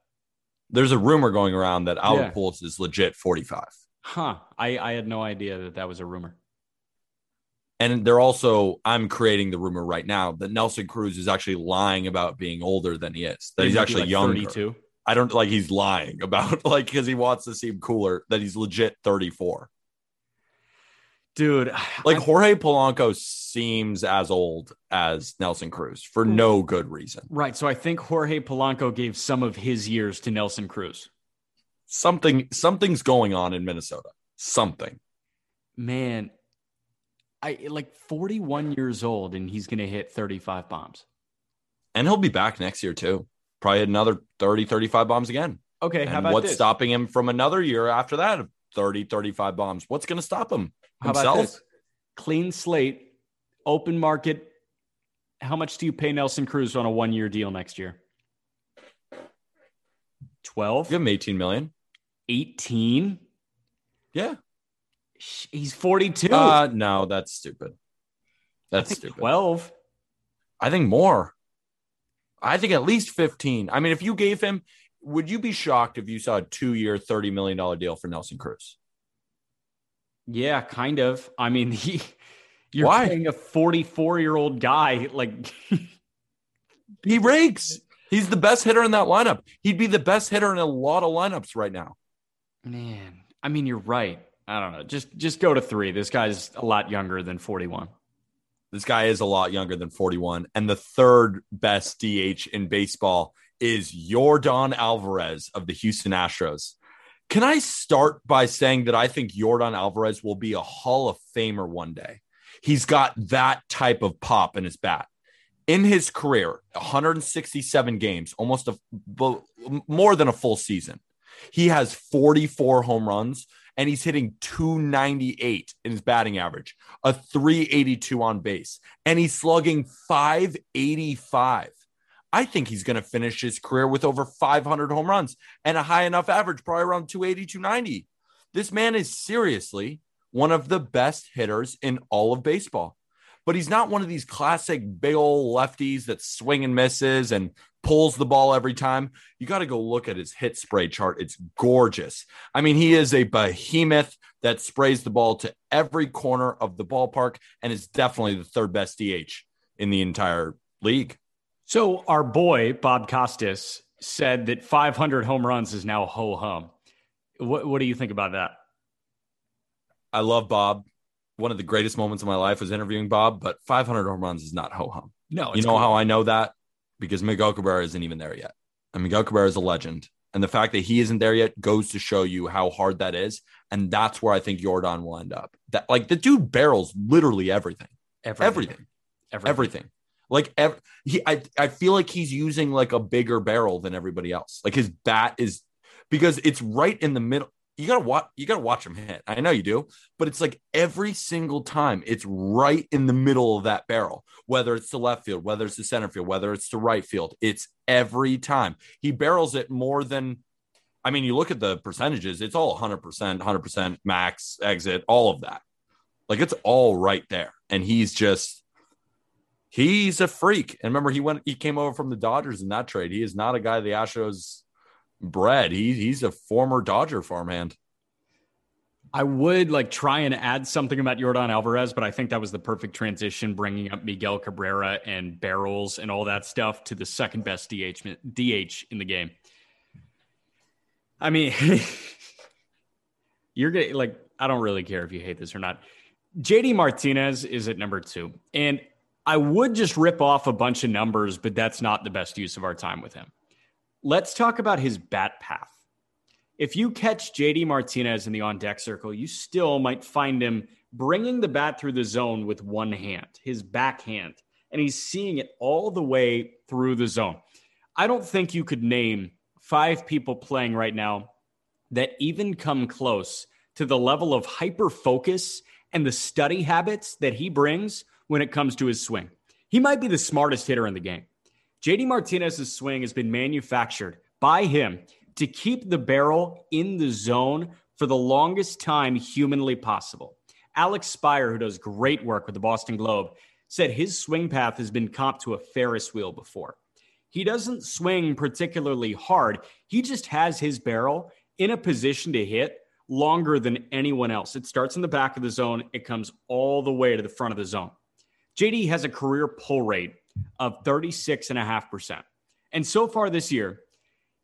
C: There's a rumor going around that Albert
B: Yeah.
C: Pujols is legit 45.
B: Huh. I, I had no idea that that was a rumor.
C: And they're also, I'm creating the rumor right now that Nelson Cruz is actually lying about being older than he is. That he's actually
B: like
C: younger.
B: 32.
C: I don't like he's lying about like because he wants to seem cooler that he's legit 34.
B: Dude,
C: Like
B: I'm-
C: Jorge Polanco seems as old as Nelson Cruz for no good reason.
B: right. So I think Jorge Polanco gave some of his years to Nelson Cruz.
C: Something something's going on in Minnesota. Something.
B: Man, I like 41 years old and he's going to hit 35 bombs.
C: And he'll be back next year too. Probably another 30, 35 bombs again.
B: Okay. how
C: and what's
B: this?
C: stopping him from another year after that 30, 35 bombs? What's going to stop him?
B: How about this? Clean slate, open market. How much do you pay Nelson Cruz on a one year deal next year? 12,
C: Give him 18 million.
B: 18.
C: Yeah.
B: He's 42.
C: Uh, no, that's stupid.
B: I
C: That's
B: think
C: stupid.
B: 12.
C: I think more. I think at least 15. I mean, if you gave him, would you be shocked if you saw a two year, $30 million deal for Nelson Cruz?
B: Yeah, kind of. I mean, he you're
C: Why?
B: paying a 44 year old guy like
C: He rakes. He's the best hitter in that lineup. He'd be the best hitter in a lot of lineups right now.
B: man. I mean, you're right. I don't know. Just just go to three. This guy's a lot younger than 41.
C: This guy is a lot younger than 41. And the third best DH in baseball is Yordan Alvarez of the Houston Astros. Can I start by saying that I think Yordan Alvarez will be a Hall of Famer one day? He's got that type of pop in his bat. In his career, 167 games, almost a more than a full season. He has 44 home runs and he's hitting 298 in his batting average, a 382 on base, and he's slugging 585. I think he's going to finish his career with over 500 home runs and a high enough average, probably around 280, 290. This man is seriously one of the best hitters in all of baseball. but he's not one of these classic big old lefties that swing and misses and pulls the ball every time. You got to go look at his hit spray chart. It's gorgeous. I mean, he is a behemoth that sprays the ball to every corner of the ballpark and is definitely the third best DH in the entire league.
B: So our boy Bob Costas said that 500 home runs is now ho hum. What, what do you think about that?
C: I love Bob. One of the greatest moments of my life was interviewing Bob, but 500 home runs is not ho hum.
B: No,
C: You know how I know that? Because Miguel Cabrera isn't even there yet. And Miguel Cabrera is a legend. And the fact that he isn't there yet goes to show you how hard that is. And that's where I think Yordan will end up. That like the dude barrels literally everything.
B: everything,
C: Everything. Everything. Like ev- he I, I feel like he's using like a bigger barrel than everybody else. Like his bat is because it's right in the middle. You gotta watch you gotta watch him hit. I know you do, but it's like every single time it's right in the middle of that barrel, whether it's the left field, whether it's the center field, whether it's the right field. It's every time. He barrels it more than I mean, you look at the percentages, it's all 100%, 100% max, exit, all of that. Like it's all right there. And he's just he's a freak. And remember, he went he came over from the Dodgers in that trade. He is not a guy the Astros bred. He, he's a former Dodger farmhand.
B: I would like try and add something about Yordan Alvarez, but I think that was the perfect transition, bringing up Miguel Cabrera and barrels and all that stuff to the second best DH DH in the game. I mean, you're getting like I don't really care if you hate this or not. JD Martinez is at number two, and I would just rip off a bunch of numbers, but that's not the best use of our time with him. Let's talk about his bat path. If you catch JD Martinez in the on deck circle, you still might find him bringing the bat through the zone with one hand, his backhand, and he's seeing it all the way through the zone. I don't think you could name five people playing right now that even come close to the level of hyper focus and the study habits that he brings when it comes to his swing. He might be the smartest hitter in the game. JD Martinez's swing has been manufactured by him to keep the barrel in the zone for the longest time humanly possible. Alex Speier, who does great work with the Boston Globe, said his swing path has been comped to a Ferris wheel before. He doesn't swing particularly hard, he just has his barrel in a position to hit longer than anyone else. It starts in the back of the zone, it comes all the way to the front of the zone. JD has a career pull rate of 36.5%. And so far this year,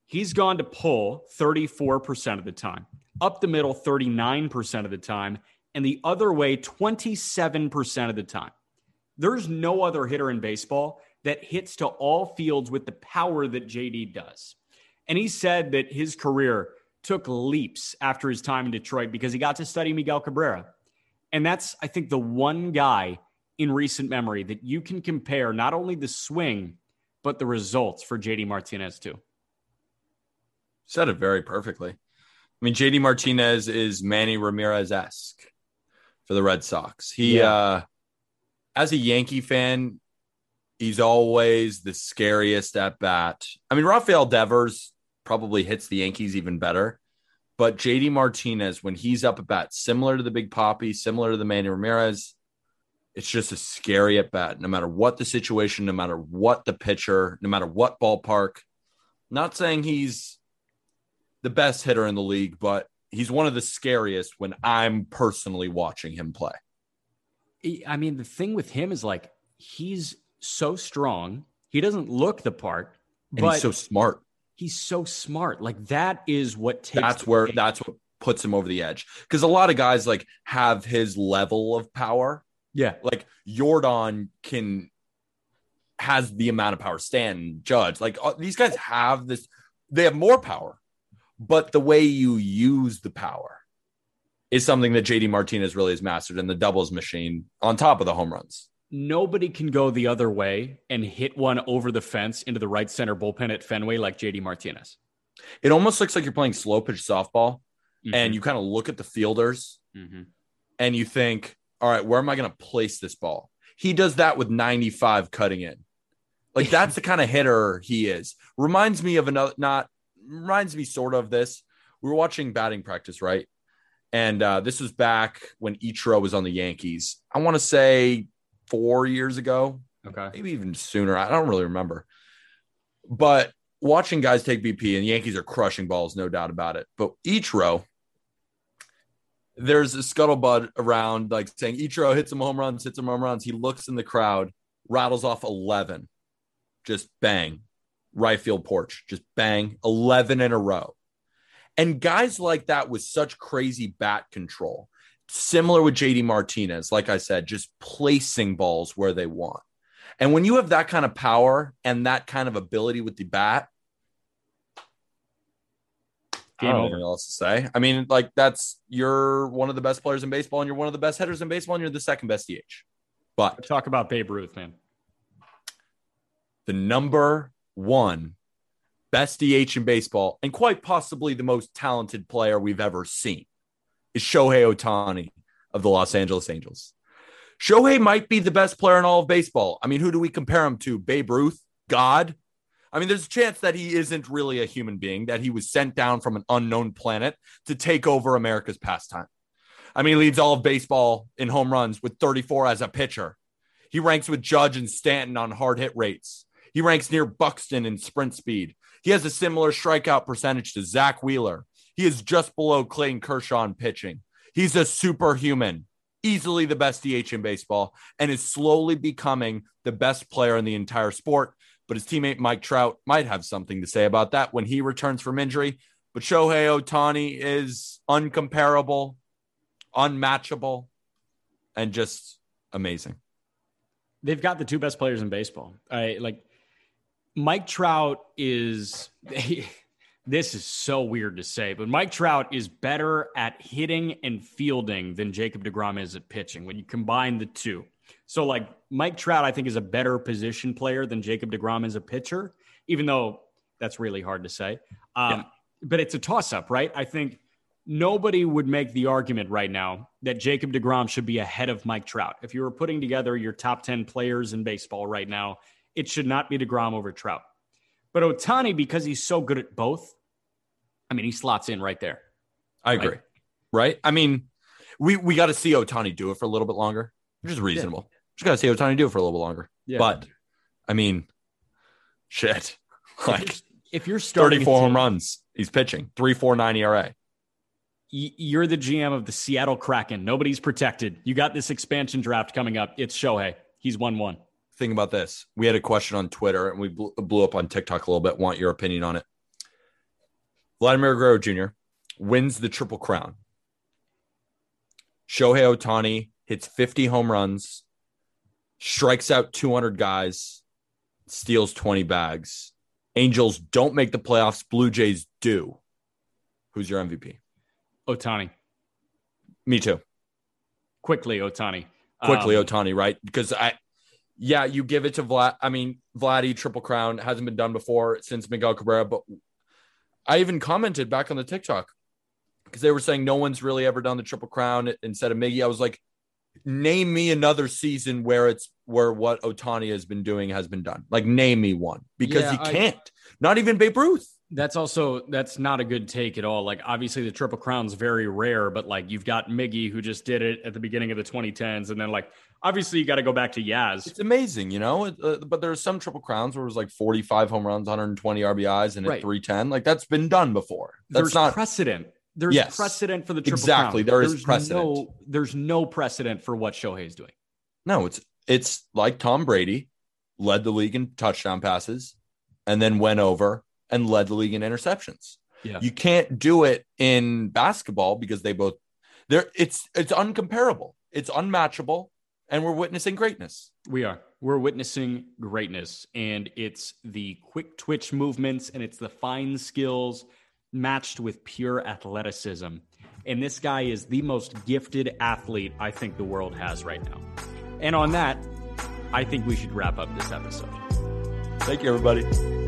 B: he's gone to pull 34% of the time, up the middle 39% of the time, and the other way 27% of the time. There's no other hitter in baseball that hits to all fields with the power that JD does. And he said that his career took leaps after his time in Detroit because he got to study Miguel Cabrera. And that's, I think, the one guy in recent memory that you can compare not only the swing, but the results for JD Martinez, too.
C: Said it very perfectly. I mean, JD Martinez is Manny Ramirez esque for the Red Sox. He,
B: Yeah.
C: uh, as a Yankee fan, he's always the scariest at bat. I mean, Rafael Devers probably hits the Yankees even better, but JD Martinez, when he's up at bat, similar to the Big Papi, similar to the Manny Ramirez, it's just a scary at bat, no matter what the situation, no matter what the pitcher, no matter what ballpark. Not saying he's the best hitter in the league, but he's one of the scariest when I'm personally watching him play.
B: I mean, the thing with him is like he's so strong. He doesn't look the part,
C: And
B: but
C: he's so smart.
B: he's so smart. Like that is what takes.
C: That's where
B: cake.
C: that's what puts him over the edge. Because a lot of guys like have his level of power.
B: Yeah.
C: Like Yordan can has the amount of power. Stan, Judge, like uh, these guys have this. They have more power, but the way you use the power is something that JD Martinez really has mastered in the doubles machine on top of the home runs.
B: Nobody can go the other way and hit one over the fence into the right center bullpen at Fenway like JD Martinez.
C: It almost looks like you're playing slow pitch softball,
B: Mm-hmm.
C: and you kind of look at the fielders
B: Mhm.
C: and you think, all right, where am I going to place this ball? He does that with 95 cutting in. Like that's the kind of hitter he is. Reminds me of another, not reminds me sort of this. We were watching batting practice, right? And uh, this was back when Ichiro was on the Yankees. I want to say four years ago,
B: Okay.
C: maybe even sooner. I don't really remember. But watching guys take BP and the Yankees are crushing balls, no doubt about it. But Ichiro, there's a scuttlebutt around like saying Ichiro hits some home runs, hits some home runs. He looks in the crowd, rattles off 11, just bang, right field porch, just bang, 11 in a row. And guys like that with such crazy bat control, similar with JD Martinez, like I said, just placing balls where they want. And when you have that kind of power and that kind of ability with the bat,
B: Game
C: I don't
B: over.
C: else to say. I mean, like that's you're one of the best players in baseball, and you're one of the best hitters in baseball, and you're the second best DH. But
B: Talk about Babe Ruth, man.
C: the number one best DH in baseball, and quite possibly the most talented player we've ever seen, is Shohei Ohtani of the Los Angeles Angels. Shohei might be the best player in all of baseball. I mean, who do we compare him to? Babe Ruth? God? I mean, there's a chance that he isn't really a human being, that he was sent down from an unknown planet to take over America's pastime. I mean, he leads all of baseball in home runs with 34 as a pitcher. He ranks with Judge and Stanton on hard hit rates. He ranks near Buxton in sprint speed. He has a similar strikeout percentage to Zack Wheeler. He is just below Clayton Kershaw in pitching. He's a superhuman, easily the best DH in baseball, and is slowly becoming the best player in the entire sport. But his teammate Mike Trout might have something to say about that when he returns from injury. But Shohei Ohtani is uncomparable, unmatchable, and just amazing.
B: They've got the two best players in baseball. I like Mike Trout is this is so weird to say, but Mike Trout is better at hitting and fielding than Jacob DeGrom is at pitching when you combine the two. So like Mike Trout I think is a better position player than Jacob DeGrom is a pitcher, even though that's really hard to say. Um, but it's a toss up, right? I think nobody would make the argument right now that Jacob DeGrom should be ahead of Mike Trout. If you were putting together your top 10 players in baseball right now, it should not be DeGrom over Trout. But Ohtani, because he's so good at both, I mean, he slots in right there.
C: I agree.
B: Right.
C: Right? I mean, we we got to see Ohtani do it for a little bit longer, which is reasonable. Just got to see Ohtani do it for a little bit longer.
B: Yeah.
C: But I mean, shit. Like
B: If you're starting
C: 34 home runs, he's pitching 3.49 ERA.
B: you're the GM of the Seattle Kraken. Nobody's protected. You got this expansion draft coming up. It's Shohei. He's 1 1.
C: Think about this. We had a question on Twitter and we blew, blew up on TikTok a little bit. Want your opinion on it? Vladimir Guerrero Jr. wins the Triple Crown. Shohei Ohtani hits 50 home runs, strikes out 200 guys, steals 20 bags. Angels don't make the playoffs. Blue Jays do. Who's your MVP?
B: Ohtani.
C: Me too.
B: Quickly, Ohtani.
C: quickly
B: Um,
C: Ohtani, right? Because I, yeah, you give it to Vlad. I mean, Vladdy Triple Crown hasn't been done before since Miguel Cabrera, but I even commented back on the TikTok because they were saying no one's really ever done the Triple Crown instead of Miggy. I was like, name me another season where it's where what Ohtani has been doing has been done. Like, name me one because
B: Yeah,
C: he can't. Not even Babe Ruth.
B: That's also that's not a good take at all. Like obviously the triple crown's very rare, but like you've got Miggy who just did it at the beginning of the 2010s, and then like obviously you got to go back to Yaz.
C: It's amazing, you know. Uh, but there's some Triple Crowns where it was like 45 home runs, 120 RBIs, and at 310. Like that's been done before. That's
B: There's
C: not
B: precedent. There's
C: Yes.
B: precedent for the triple
C: Exactly,
B: crown.
C: there is
B: There's
C: precedent.
B: No, there's no precedent for what Shohei's doing.
C: No, it's it's like Tom Brady led the league in touchdown passes and then went over and led the league in interceptions.
B: Yeah.
C: You can't do it in basketball because they both they're it's it's uncomparable. It's unmatchable and we're witnessing greatness.
B: We are. We're witnessing greatness, and it's the quick twitch movements and it's the fine skills matched with pure athleticism. And this guy is the most gifted athlete I think the world has right now. And on that, I think we should wrap up this episode.
C: Thank you everybody.